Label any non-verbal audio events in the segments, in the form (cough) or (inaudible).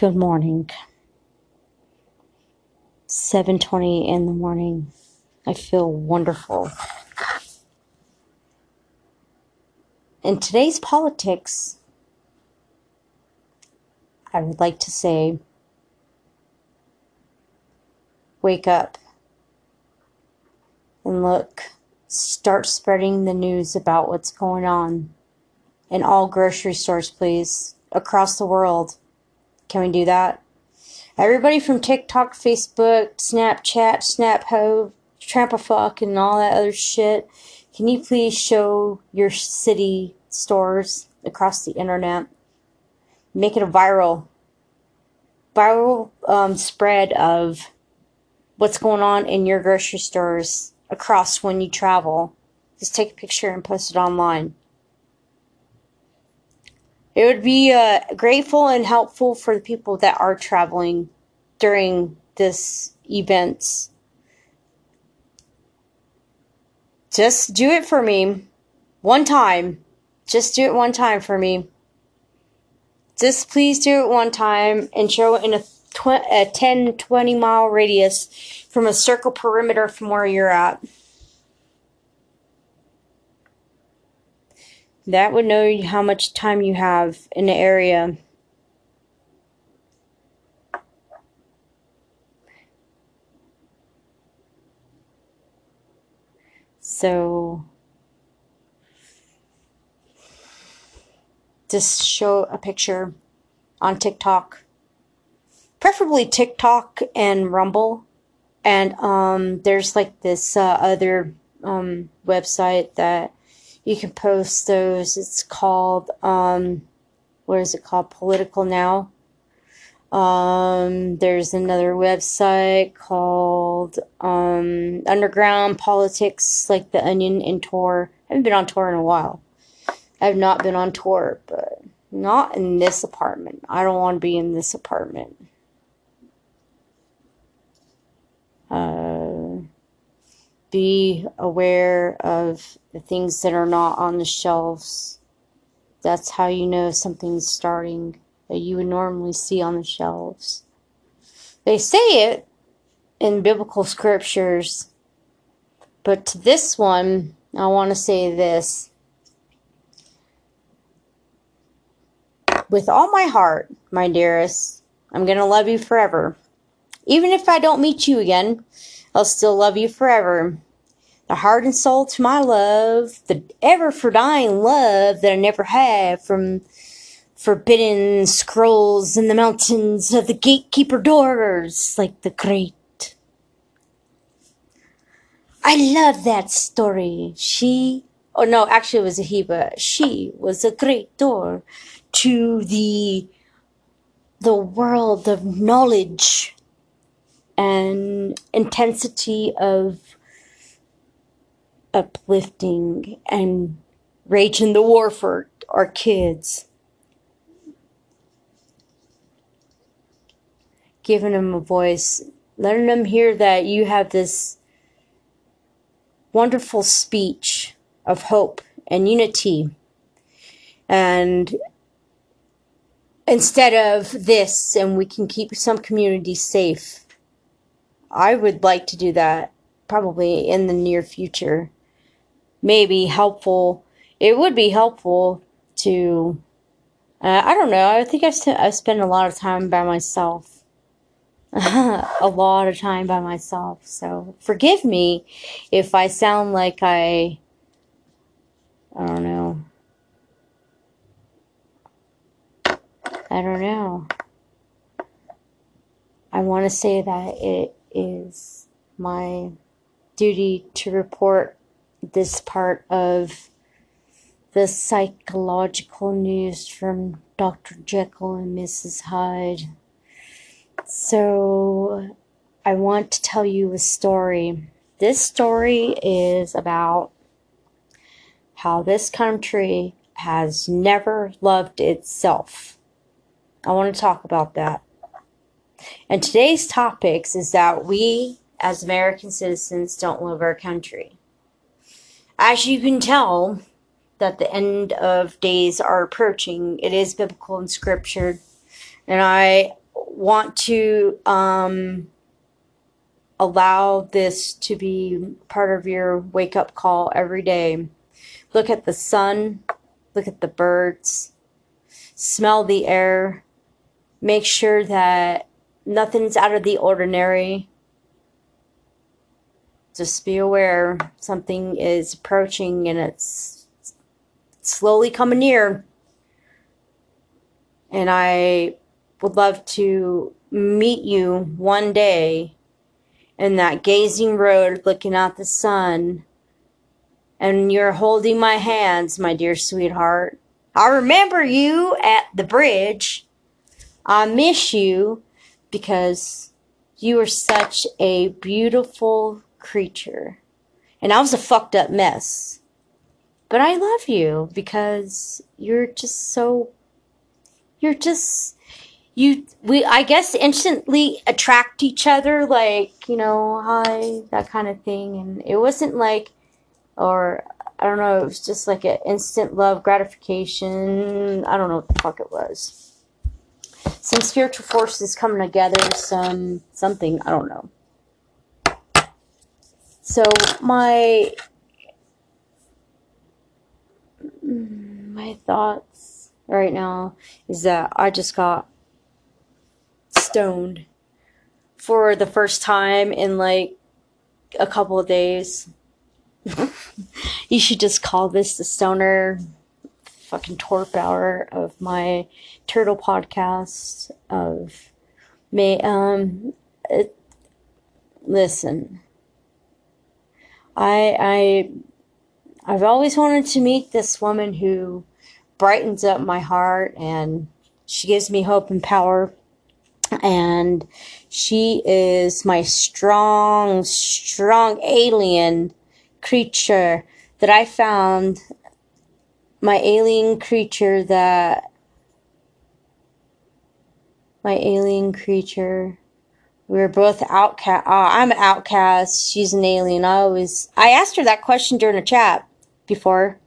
Good morning. 7:20 in the morning. I feel wonderful. In today's politics, I would like to say wake up and look. Start spreading the news about what's going on in all grocery stores, please, across the world. Can we do that? Everybody from TikTok, Facebook, Snapchat, Snapho, Trampafuck, and all that other shit, can you please show your city stores across the internet? Make it a viral, viral um, spread of what's going on in your grocery stores across when you travel. Just take a picture and post it online. It would be uh, grateful and helpful for the people that are traveling during this events. Just do it for me. One time. Just do it one time for me. Just please do it one time and show it in a, tw- a 10, 20 mile radius from a circle perimeter from where you're at. That would know how much time you have in the area. So just show a picture on TikTok. Preferably TikTok and Rumble. And um, there's like this uh, other um, website that you can post those. It's called, um, what is it called? Political Now. Um, there's another website called um, Underground Politics, like the Onion and Tor. I haven't been on tour in a while. I have not been on tour, but not in this apartment. I don't want to be in this apartment. Uh, be aware of the things that are not on the shelves. That's how you know something's starting that you would normally see on the shelves. They say it in biblical scriptures, but to this one, I want to say this. With all my heart, my dearest, I'm going to love you forever. Even if I don't meet you again, I'll still love you forever. The heart and soul to my love, the ever for dying love that I never had from forbidden scrolls in the mountains of the gatekeeper doors, like the great. I love that story. She, oh no, actually it was a he, but she was a great door to the, the world of knowledge and intensity of uplifting and raging the war for our kids. Giving them a voice, letting them hear that you have this wonderful speech of hope and unity. And instead of this, and we can keep some communities safe I would like to do that probably in the near future. Maybe helpful. It would be helpful to. Uh, I don't know. I think I, st- I spend a lot of time by myself. (laughs) a lot of time by myself. So forgive me if I sound like I. I don't know. I don't know. I want to say that it is my duty to report this part of the psychological news from Dr. Jekyll and Mrs. Hyde. So, I want to tell you a story. This story is about how this country has never loved itself. I want to talk about that. And today's topics is that we, as American citizens, don't love our country. As you can tell, that the end of days are approaching. It is biblical and scripture. And I want to um, allow this to be part of your wake up call every day. Look at the sun, look at the birds, smell the air, make sure that nothing's out of the ordinary. Just be aware something is approaching and it's slowly coming near. And I would love to meet you one day in that gazing road looking at the sun. And you're holding my hands, my dear sweetheart. I remember you at the bridge. I miss you because you are such a beautiful creature. And I was a fucked up mess. But I love you because you're just so. You're just. You. We, I guess, instantly attract each other, like, you know, hi, that kind of thing. And it wasn't like. Or. I don't know, it was just like an instant love gratification. I don't know what the fuck it was some spiritual forces coming together, some something, I don't know. So my mm, my thoughts right now is that I just got stoned for the first time in like a couple of days. (laughs) you should just call this the stoner fucking torp hour of my turtle podcast of me um it, listen. I i i've always wanted to meet this woman who brightens up my heart and she gives me hope and power. And she is my strong strong alien creature that i found my alien creature that my alien creature. We were both outcast. Uh, i'm an outcast. She's an alien. I always i asked her that question during a chat before.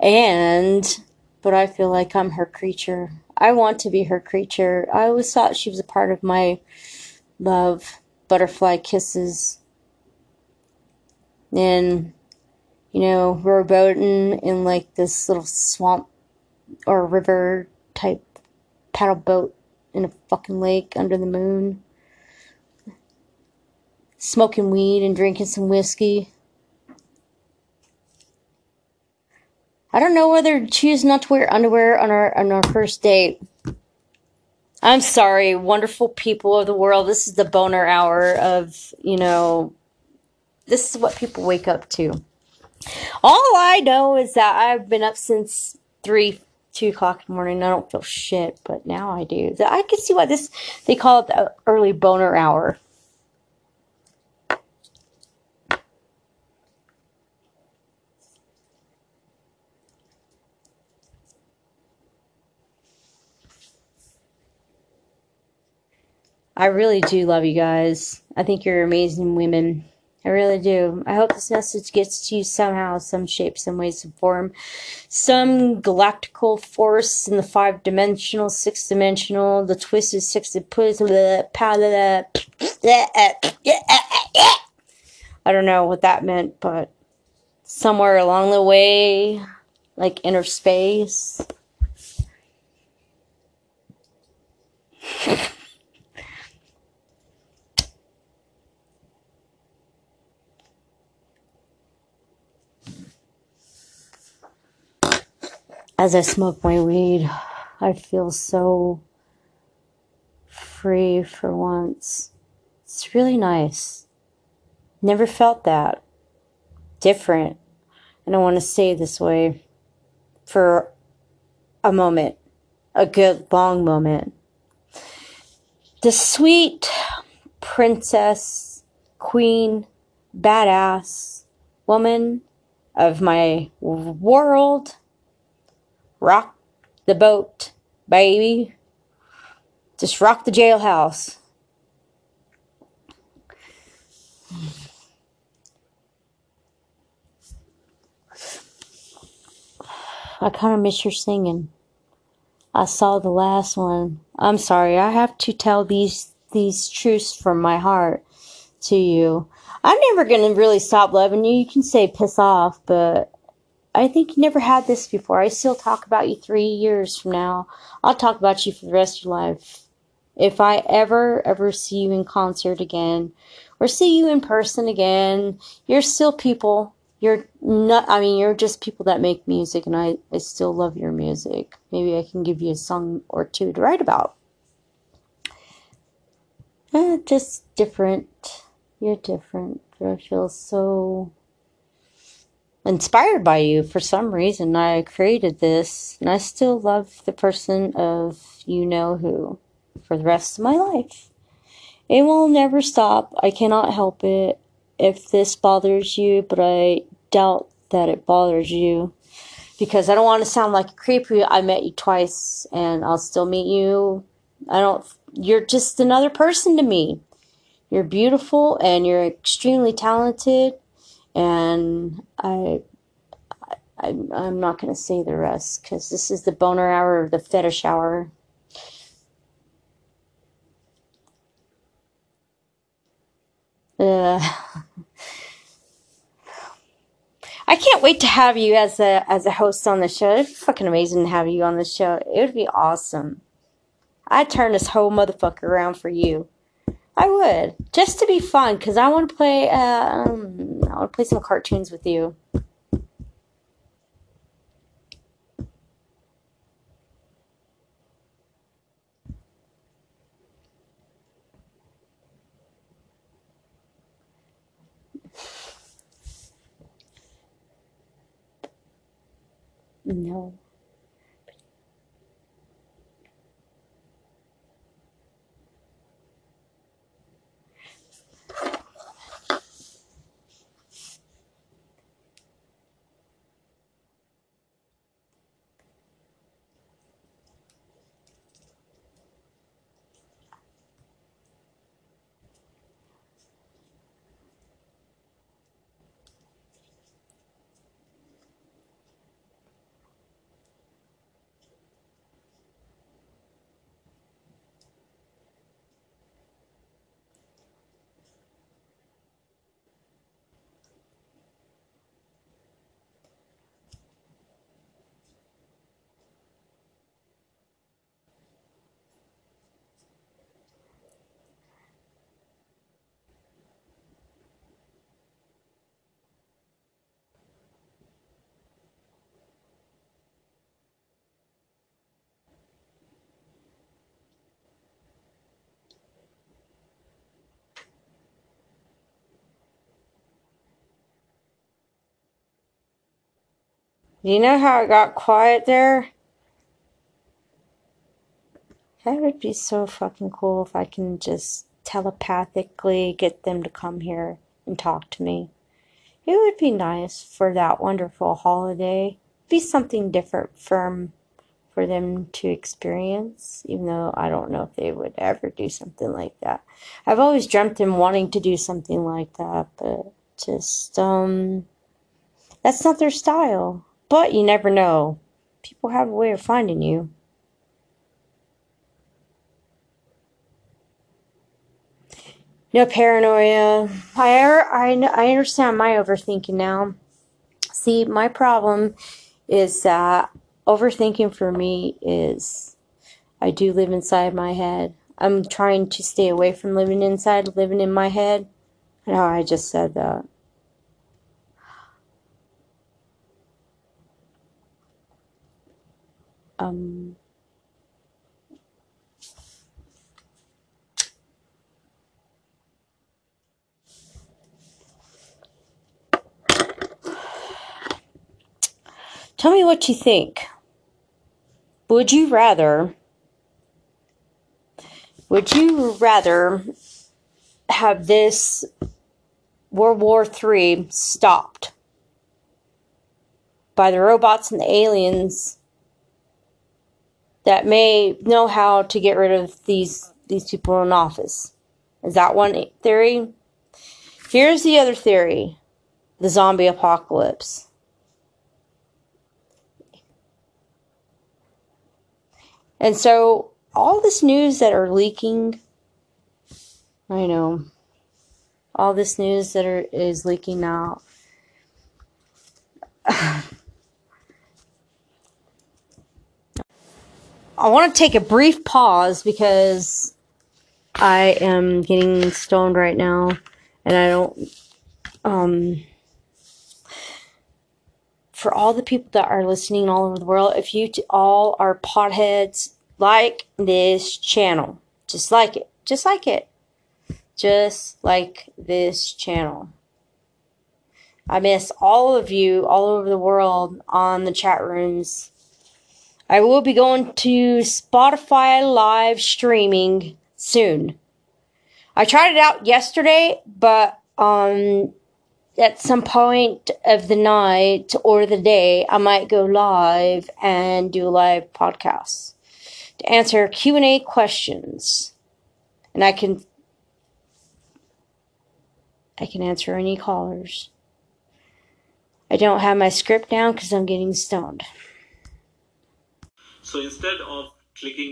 And but i feel like i'm her creature. I want to be her creature. I always thought she was a part of my love. Butterfly kisses and you know we're boating in like this little swamp or river type paddle boat in a fucking lake under the moon smoking weed and drinking some whiskey I don't know whether to choose not to wear underwear on our on our first date. I'm sorry, wonderful people of the world. This is the boner hour of, you know, this is what people wake up to. All I know is that I've been up since three, two o'clock in the morning. I don't feel shit, but now I do. I can see why this they call it the early boner hour. I really do love you guys. I think you're amazing women. I really do. I hope this message gets to you somehow, some shape, some way, some form. Some galactical force in the five dimensional, six dimensional, the twisted six I don't know what that meant, but somewhere along the way, like inner space. As I smoke my weed, I feel so free for once. It's really nice. Never felt that. Different. And I want to stay this way for a moment, a good long moment. The sweet princess, queen, badass woman of my world Rock the boat, baby. Just rock the jailhouse. I kind of miss your singing. I saw the last one. I'm sorry. I have to tell these these truths from my heart to you. I'm never gonna really stop loving you. You can say piss off, but I think you never had this before. I still talk about you three years from now. I'll talk about you for the rest of your life. If I ever, ever see you in concert again or see you in person again, you're still people. You're not, I mean, you're just people that make music, and I, I still love your music. Maybe I can give you a song or two to write about. Eh, just different. You're different. I feel so inspired by you for some reason. I created this, and I still love the person of you know who for the rest of my life. It will never stop. I cannot help it if this bothers you, but I doubt that it bothers you because I don't want to sound like a creep. I met you twice and I'll still meet you. I don't, you're just another person to me. You're beautiful and you're extremely talented and I, I I'm not going to say the rest because this is the boner hour or the fetish hour. Uh, I can't wait to have you as a as a host on the show. It'd be fucking amazing to have you on the show. It would be awesome. I'd turn this whole motherfucker around for you. I would just to be fun because I want to play. Uh, um, I want to play some cartoons with you. No. You know how it got quiet there? That would be so fucking cool if I can just telepathically get them to come here and talk to me. It would be nice for that wonderful holiday. Be something different from for them to experience, even though I don't know if they would ever do something like that. I've always dreamt them wanting to do something like that, but just um that's not their style. But you never know. People have a way of finding you. No paranoia. I, I, I understand my overthinking now. See, my problem is that overthinking for me is I do live inside my head. I'm trying to stay away from living inside, living in my head. No, I just said that. Um, tell me what you think. Would you rather would you rather have this World War III stopped by the robots and the aliens that may know how to get rid of these these people in office. Is that one theory? Here's the other theory. The zombie apocalypse. And so all this news that are leaking, I know, all this news that are, is leaking out. (sighs) I want to take a brief pause because I am getting stoned right now and I don't um for all the people that are listening all over the world, if you t- all are potheads, like this channel. Just like it. Just like it. Just like this channel. I miss all of you all over the world on the chat rooms. I will be going to Spotify live streaming soon. I tried it out yesterday, but um at some point of the night or the day, I might go live and do live podcast to answer Q&A questions. And I can I can answer any callers. I don't have my script down cuz I'm getting stoned. So instead of clicking